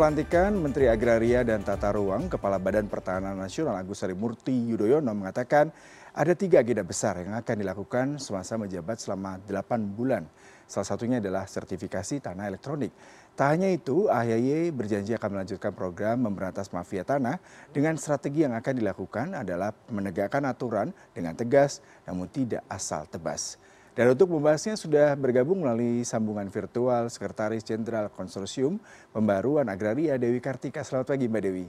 pelantikan Menteri Agraria dan Tata Ruang, Kepala Badan Pertahanan Nasional Agus Harimurti Yudhoyono mengatakan ada tiga agenda besar yang akan dilakukan semasa menjabat selama delapan bulan. Salah satunya adalah sertifikasi tanah elektronik. Tak hanya itu, AHY berjanji akan melanjutkan program memberantas mafia tanah dengan strategi yang akan dilakukan adalah menegakkan aturan dengan tegas namun tidak asal tebas. Dan untuk membahasnya sudah bergabung melalui sambungan virtual Sekretaris Jenderal Konsorsium Pembaruan Agraria Dewi Kartika. Selamat pagi Mbak Dewi.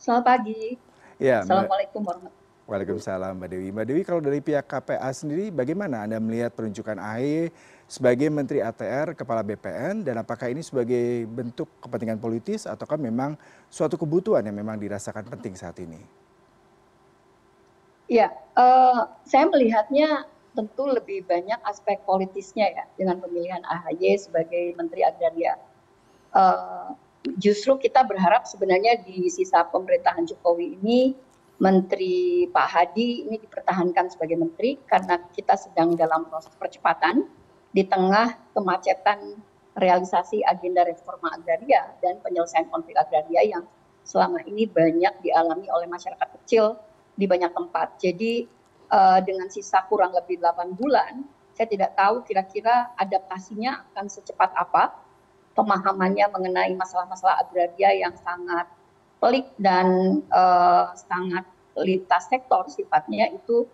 Selamat pagi. Ya, Assalamualaikum warahmatullahi Waalaikumsalam Mbak Dewi. Mbak Dewi kalau dari pihak KPA sendiri bagaimana Anda melihat penunjukan AHY sebagai Menteri ATR Kepala BPN dan apakah ini sebagai bentuk kepentingan politis ataukah memang suatu kebutuhan yang memang dirasakan penting saat ini? Ya, uh, saya melihatnya tentu lebih banyak aspek politisnya ya dengan pemilihan AHY sebagai Menteri Agraria. Uh, justru kita berharap sebenarnya di sisa pemerintahan Jokowi ini Menteri Pak Hadi ini dipertahankan sebagai menteri karena kita sedang dalam proses percepatan di tengah kemacetan realisasi agenda reforma agraria dan penyelesaian konflik agraria yang selama ini banyak dialami oleh masyarakat kecil di banyak tempat. Jadi dengan sisa kurang lebih 8 bulan, saya tidak tahu kira-kira adaptasinya akan secepat apa, pemahamannya mengenai masalah-masalah agraria yang sangat pelik dan uh, sangat lintas sektor sifatnya itu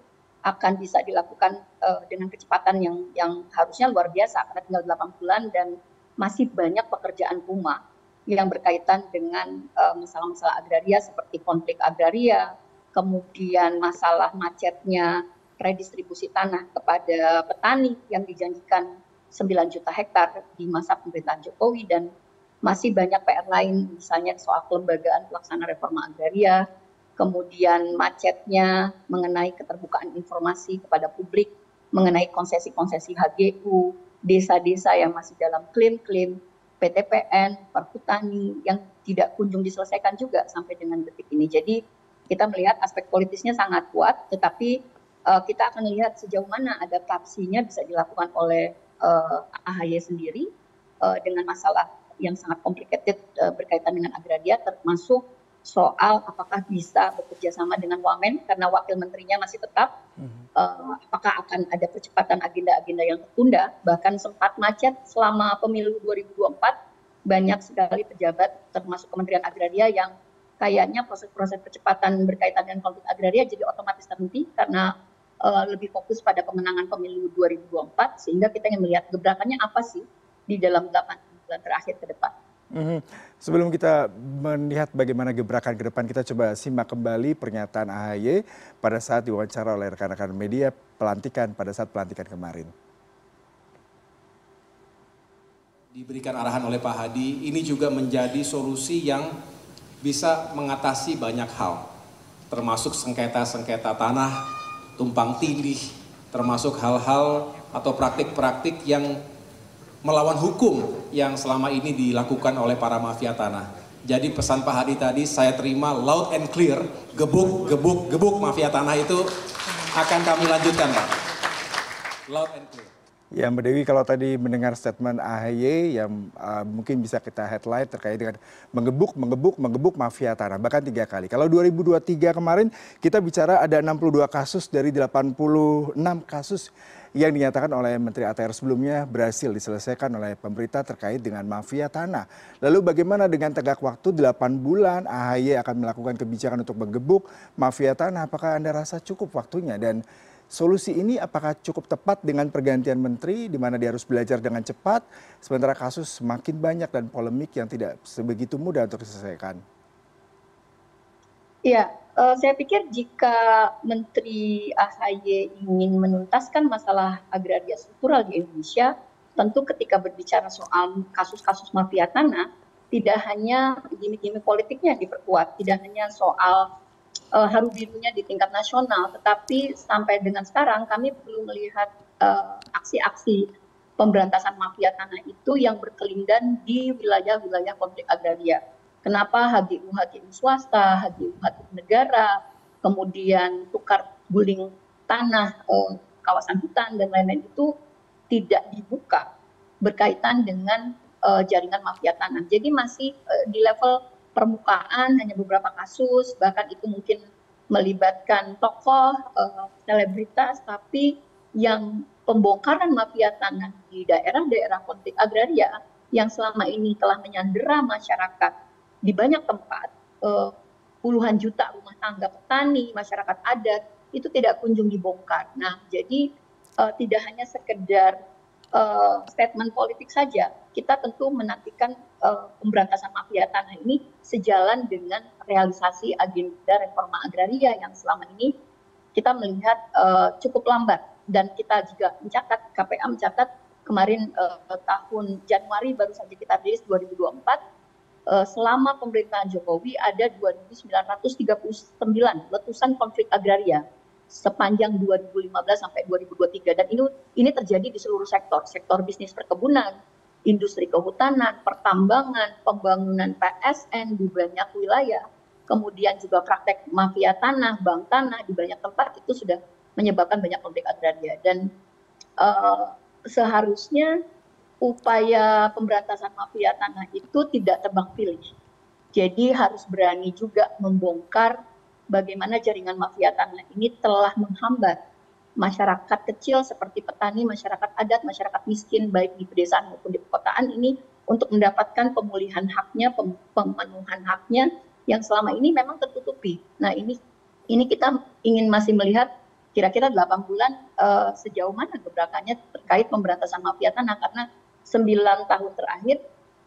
akan bisa dilakukan uh, dengan kecepatan yang yang harusnya luar biasa karena tinggal 8 bulan dan masih banyak pekerjaan rumah yang berkaitan dengan masalah-masalah uh, agraria seperti konflik agraria, kemudian masalah macetnya redistribusi tanah kepada petani yang dijanjikan 9 juta hektar di masa pemerintahan Jokowi dan masih banyak PR lain misalnya soal kelembagaan pelaksana reforma agraria, kemudian macetnya mengenai keterbukaan informasi kepada publik, mengenai konsesi-konsesi HGU, desa-desa yang masih dalam klaim-klaim PTPN, perhutani yang tidak kunjung diselesaikan juga sampai dengan detik ini. Jadi kita melihat aspek politisnya sangat kuat, tetapi uh, kita akan lihat sejauh mana adaptasinya bisa dilakukan oleh uh, AHY sendiri uh, dengan masalah yang sangat complicated uh, berkaitan dengan agraria, termasuk soal apakah bisa bekerja sama dengan Wamen karena wakil menterinya masih tetap, uh, apakah akan ada percepatan agenda-agenda yang tertunda, bahkan sempat macet selama pemilu 2024 banyak sekali pejabat termasuk Kementerian Agraria yang kayaknya proses-proses percepatan berkaitan dengan konflik agraria jadi otomatis terhenti karena uh, lebih fokus pada pemenangan pemilu 2024 sehingga kita ingin melihat gebrakannya apa sih di dalam 8 bulan terakhir ke depan. Mm-hmm. Sebelum kita melihat bagaimana gebrakan ke depan, kita coba simak kembali pernyataan AHY pada saat diwawancara oleh rekan-rekan media pelantikan pada saat pelantikan kemarin. Diberikan arahan oleh Pak Hadi, ini juga menjadi solusi yang bisa mengatasi banyak hal, termasuk sengketa-sengketa tanah, tumpang tindih, termasuk hal-hal atau praktik-praktik yang melawan hukum yang selama ini dilakukan oleh para mafia tanah. Jadi pesan Pak Hadi tadi saya terima loud and clear, gebuk, gebuk, gebuk mafia tanah itu akan kami lanjutkan Pak. Loud and clear. Ya Mbak Dewi kalau tadi mendengar statement AHY yang uh, mungkin bisa kita headline terkait dengan mengebuk, mengebuk, mengebuk mafia tanah bahkan tiga kali. Kalau 2023 kemarin kita bicara ada 62 kasus dari 86 kasus yang dinyatakan oleh Menteri ATR sebelumnya berhasil diselesaikan oleh pemerintah terkait dengan mafia tanah. Lalu bagaimana dengan tegak waktu 8 bulan AHY akan melakukan kebijakan untuk mengebuk mafia tanah? Apakah Anda rasa cukup waktunya dan solusi ini apakah cukup tepat dengan pergantian menteri di mana dia harus belajar dengan cepat sementara kasus semakin banyak dan polemik yang tidak sebegitu mudah untuk diselesaikan? Ya, uh, saya pikir jika Menteri AHY ingin menuntaskan masalah agraria struktural di Indonesia, tentu ketika berbicara soal kasus-kasus mafia tanah, tidak hanya gimmick-gimmick politiknya diperkuat, tidak hanya soal uh, haru birunya di tingkat nasional, tetapi sampai dengan sekarang kami belum melihat uh, aksi-aksi pemberantasan mafia tanah itu yang berkelindan di wilayah-wilayah konflik agraria. Kenapa HGU HGU swasta, HGU HGU negara, kemudian tukar guling tanah, uh, kawasan hutan dan lain-lain itu tidak dibuka berkaitan dengan uh, jaringan mafia tanah. Jadi masih uh, di level permukaan hanya beberapa kasus, bahkan itu mungkin melibatkan tokoh, uh, selebritas, tapi yang pembongkaran mafia tanah di daerah-daerah konflik agraria yang selama ini telah menyandera masyarakat di banyak tempat, uh, puluhan juta rumah tangga petani, masyarakat adat, itu tidak kunjung dibongkar. Nah, jadi uh, tidak hanya sekedar statement politik saja, kita tentu menantikan uh, pemberantasan mafia tanah ini sejalan dengan realisasi agenda reforma agraria yang selama ini kita melihat uh, cukup lambat. Dan kita juga mencatat KPA mencatat kemarin tahun Januari baru saja kita rilis 2024 uh, selama pemerintahan Jokowi ada 2.939 letusan konflik agraria sepanjang 2015 sampai 2023 dan ini ini terjadi di seluruh sektor. Sektor bisnis perkebunan industri kehutanan pertambangan pembangunan PSN di banyak wilayah. Kemudian juga praktek mafia tanah bank tanah di banyak tempat itu sudah menyebabkan banyak konflik agraria. Dan uh, seharusnya upaya pemberantasan mafia tanah itu tidak tebang pilih. Jadi harus berani juga membongkar bagaimana jaringan mafia tanah ini telah menghambat masyarakat kecil seperti petani, masyarakat adat, masyarakat miskin baik di pedesaan maupun di perkotaan ini untuk mendapatkan pemulihan haknya, pemenuhan haknya yang selama ini memang tertutupi. Nah ini ini kita ingin masih melihat kira-kira 8 bulan uh, sejauh mana gebrakannya terkait pemberantasan mafia tanah karena 9 tahun terakhir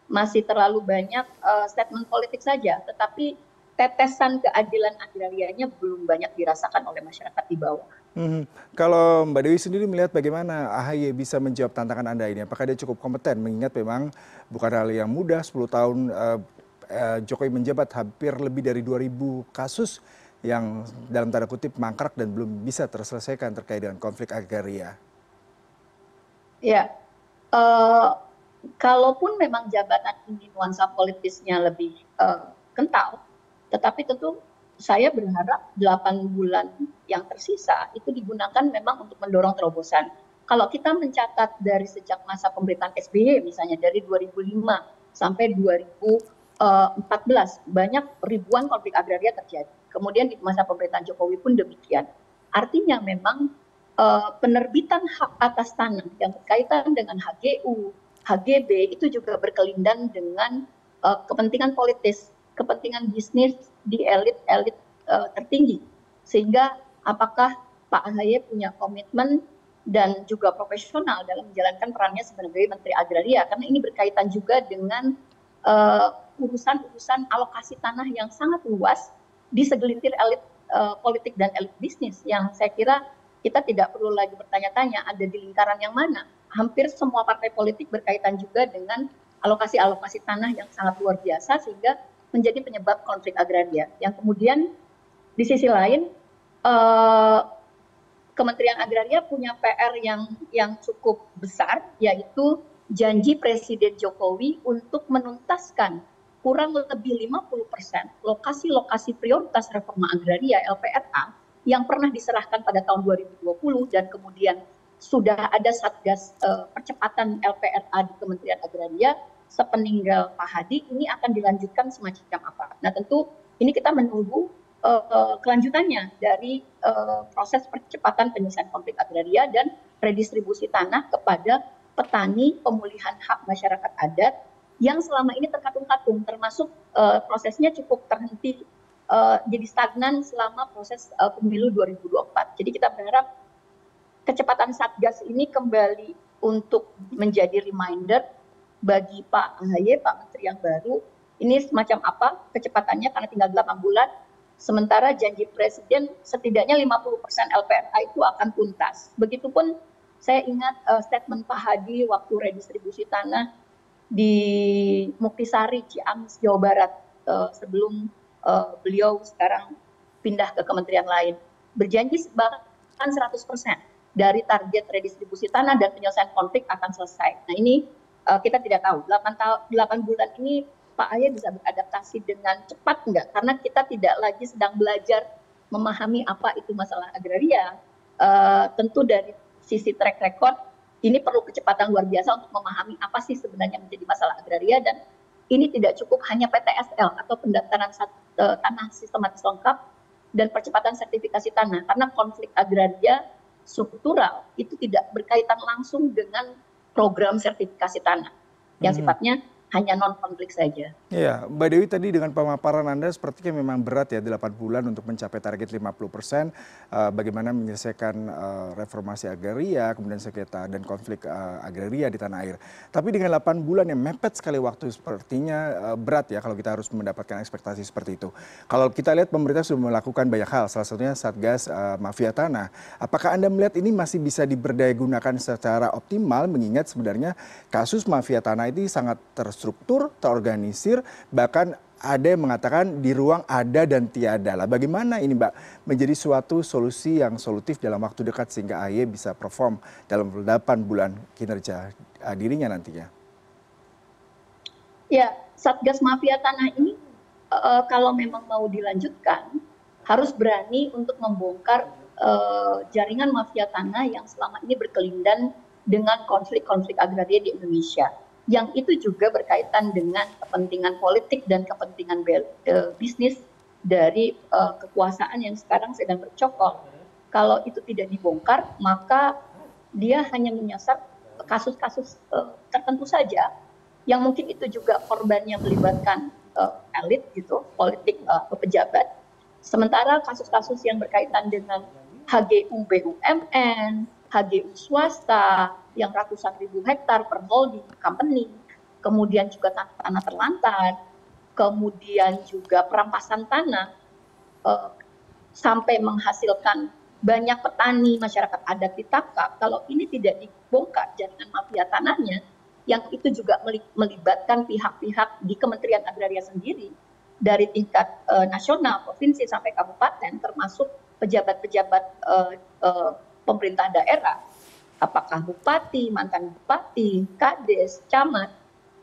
masih terlalu banyak uh, statement politik saja, tetapi tetesan keadilan agrarianya belum banyak dirasakan oleh masyarakat di bawah. Hmm. Kalau Mbak Dewi sendiri melihat bagaimana AHY bisa menjawab tantangan Anda ini? Apakah dia cukup kompeten? Mengingat memang bukan hal yang mudah, 10 tahun uh, uh, Jokowi menjabat hampir lebih dari 2000 kasus yang dalam tanda kutip mangkrak dan belum bisa terselesaikan terkait dengan konflik agraria. Ya, uh, kalaupun memang jabatan ini nuansa politisnya lebih uh, kental, tetapi tentu saya berharap 8 bulan yang tersisa itu digunakan memang untuk mendorong terobosan. Kalau kita mencatat dari sejak masa pemerintahan SBY misalnya dari 2005 sampai 2014 banyak ribuan konflik agraria terjadi. Kemudian di masa pemerintahan Jokowi pun demikian. Artinya memang uh, penerbitan hak atas tanah yang berkaitan dengan HGU, HGB itu juga berkelindan dengan uh, kepentingan politis kepentingan bisnis di elit-elit uh, tertinggi. Sehingga apakah Pak Ahy punya komitmen dan juga profesional dalam menjalankan perannya sebagai Menteri Agraria karena ini berkaitan juga dengan urusan-urusan uh, alokasi tanah yang sangat luas di segelintir elit uh, politik dan elit bisnis yang saya kira kita tidak perlu lagi bertanya-tanya ada di lingkaran yang mana. Hampir semua partai politik berkaitan juga dengan alokasi-alokasi tanah yang sangat luar biasa sehingga menjadi penyebab konflik agraria. Yang kemudian di sisi lain eh, Kementerian Agraria punya PR yang yang cukup besar yaitu janji Presiden Jokowi untuk menuntaskan kurang lebih 50% lokasi-lokasi prioritas reforma agraria LPRA yang pernah diserahkan pada tahun 2020 dan kemudian sudah ada satgas uh, percepatan LPRA di Kementerian Agraria sepeninggal Pak Hadi ini akan dilanjutkan semacam apa. Nah tentu ini kita menunggu uh, kelanjutannya dari uh, proses percepatan penyelesaian konflik agraria dan redistribusi tanah kepada petani pemulihan hak masyarakat adat yang selama ini terkatung-katung termasuk uh, prosesnya cukup terhenti uh, jadi stagnan selama proses uh, pemilu 2024. Jadi kita berharap kecepatan Satgas ini kembali untuk menjadi reminder bagi Pak Ahy, Pak Menteri yang baru, ini semacam apa kecepatannya karena tinggal 8 bulan, sementara janji Presiden setidaknya 50% LPRA itu akan tuntas. Begitupun saya ingat uh, statement Pak Hadi waktu redistribusi tanah di Muktisari, Ciamis, Jawa Barat uh, sebelum uh, beliau sekarang pindah ke kementerian lain. Berjanji bahkan 100% dari target redistribusi tanah dan penyelesaian konflik akan selesai. Nah ini kita tidak tahu. 8 tahun 8 bulan ini Pak Ahy bisa beradaptasi dengan cepat enggak karena kita tidak lagi sedang belajar memahami apa itu masalah agraria. Uh, tentu dari sisi track record ini perlu kecepatan luar biasa untuk memahami apa sih sebenarnya menjadi masalah agraria. Dan ini tidak cukup hanya PTSL atau pendaftaran uh, tanah sistematis lengkap dan percepatan sertifikasi tanah. Karena konflik agraria struktural itu tidak berkaitan langsung dengan program sertifikasi tanah yang hmm. sifatnya hanya non konflik saja. Iya, Mbak Dewi tadi dengan pemaparan Anda sepertinya memang berat ya 8 bulan untuk mencapai target 50 persen. Uh, bagaimana menyelesaikan uh, reformasi agraria, kemudian sengketa dan konflik uh, agraria di tanah air. Tapi dengan 8 bulan yang mepet sekali waktu sepertinya uh, berat ya kalau kita harus mendapatkan ekspektasi seperti itu. Kalau kita lihat pemerintah sudah melakukan banyak hal, salah satunya Satgas uh, Mafia Tanah. Apakah Anda melihat ini masih bisa diberdayagunakan secara optimal mengingat sebenarnya kasus mafia tanah ini sangat terus terstruktur, terorganisir, bahkan ada yang mengatakan di ruang ada dan tiada lah. Bagaimana ini Mbak menjadi suatu solusi yang solutif dalam waktu dekat sehingga AY bisa perform dalam 8 bulan kinerja uh, dirinya nantinya? Ya, Satgas Mafia Tanah ini uh, kalau memang mau dilanjutkan harus berani untuk membongkar uh, jaringan mafia tanah yang selama ini berkelindan dengan konflik-konflik agraria di Indonesia yang itu juga berkaitan dengan kepentingan politik dan kepentingan uh, bisnis dari uh, kekuasaan yang sekarang sedang bercokol. Kalau itu tidak dibongkar, maka dia hanya menyasar kasus-kasus uh, tertentu saja, yang mungkin itu juga korbannya melibatkan uh, elit gitu, politik uh, pejabat. Sementara kasus-kasus yang berkaitan dengan HGU BUMN, HGU swasta yang ratusan ribu hektar per holding company, kemudian juga tanah terlantar, kemudian juga perampasan tanah eh, sampai menghasilkan banyak petani masyarakat adat ditangkap. Kalau ini tidak dibongkar jaringan mafia tanahnya, yang itu juga melibatkan pihak-pihak di Kementerian Agraria sendiri dari tingkat uh, nasional, provinsi sampai kabupaten, termasuk pejabat-pejabat uh, uh, pemerintah daerah, apakah bupati, mantan bupati, kades, camat,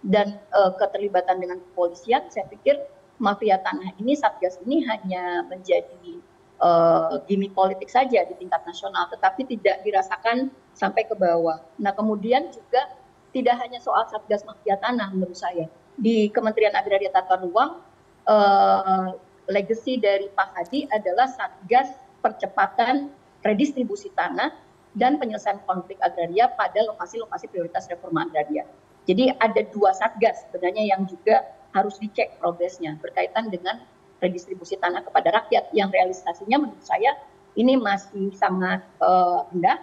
dan uh, keterlibatan dengan kepolisian, saya pikir mafia tanah ini, Satgas ini hanya menjadi uh, gimmick politik saja di tingkat nasional, tetapi tidak dirasakan sampai ke bawah. Nah kemudian juga tidak hanya soal Satgas Mafia Tanah menurut saya. Di Kementerian Agraria Tata Ruang, uh, legacy dari Pak Hadi adalah Satgas percepatan redistribusi tanah dan penyelesaian konflik agraria pada lokasi-lokasi prioritas reforma agraria. Jadi ada dua satgas sebenarnya yang juga harus dicek progresnya berkaitan dengan redistribusi tanah kepada rakyat yang realisasinya menurut saya ini masih sangat uh, rendah,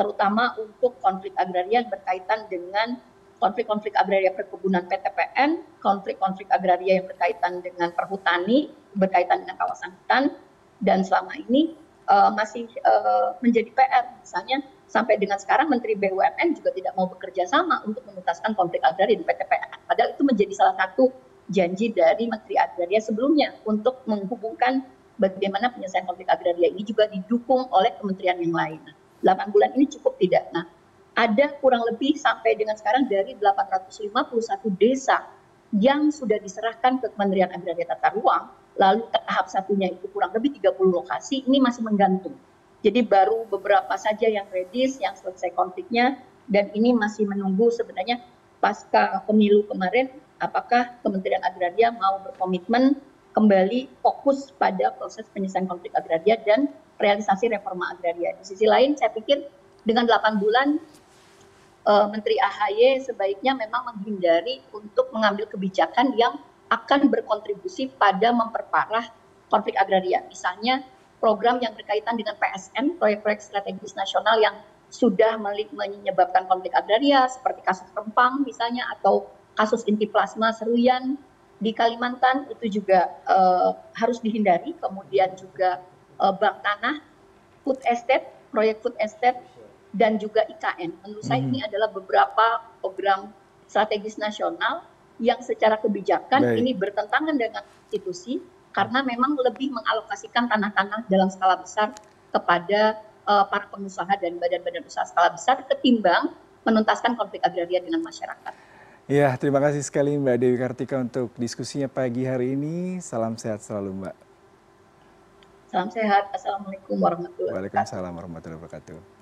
terutama untuk konflik agraria yang berkaitan dengan konflik-konflik agraria perkebunan PTPN, konflik-konflik agraria yang berkaitan dengan perhutani, berkaitan dengan kawasan hutan, dan selama ini masih uh, menjadi PR. Misalnya sampai dengan sekarang Menteri BUMN juga tidak mau bekerja sama untuk menuntaskan konflik agraria di PTPN. Padahal itu menjadi salah satu janji dari Menteri Agraria sebelumnya untuk menghubungkan bagaimana penyelesaian konflik agraria ini juga didukung oleh kementerian yang lain. 8 bulan ini cukup tidak. Nah, ada kurang lebih sampai dengan sekarang dari 851 desa yang sudah diserahkan ke Kementerian Agraria Tata Ruang lalu tahap satunya itu kurang lebih 30 lokasi, ini masih menggantung. Jadi baru beberapa saja yang redis, yang selesai konfliknya, dan ini masih menunggu sebenarnya pasca pemilu kemarin, apakah Kementerian Agraria mau berkomitmen kembali fokus pada proses penyelesaian konflik agraria dan realisasi reforma agraria. Di sisi lain, saya pikir dengan 8 bulan eh, Menteri AHY sebaiknya memang menghindari untuk mengambil kebijakan yang akan berkontribusi pada memperparah konflik agraria. Misalnya program yang berkaitan dengan PSN, proyek-proyek strategis nasional yang sudah menyebabkan konflik agraria seperti kasus Rempang misalnya atau kasus inti plasma Seruyan di Kalimantan itu juga uh, harus dihindari. Kemudian juga uh, bank tanah, food estate, proyek food estate dan juga IKN. Menurut saya ini mhm. adalah beberapa program strategis nasional yang secara kebijakan Baik. ini bertentangan dengan konstitusi karena memang lebih mengalokasikan tanah-tanah dalam skala besar kepada uh, para pengusaha dan badan-badan usaha skala besar ketimbang menuntaskan konflik agraria dengan masyarakat. Ya, terima kasih sekali Mbak Dewi Kartika untuk diskusinya pagi hari ini. Salam sehat selalu Mbak. Salam sehat. Assalamualaikum warahmatullahi wabarakatuh. Waalaikumsalam warahmatullahi wabarakatuh.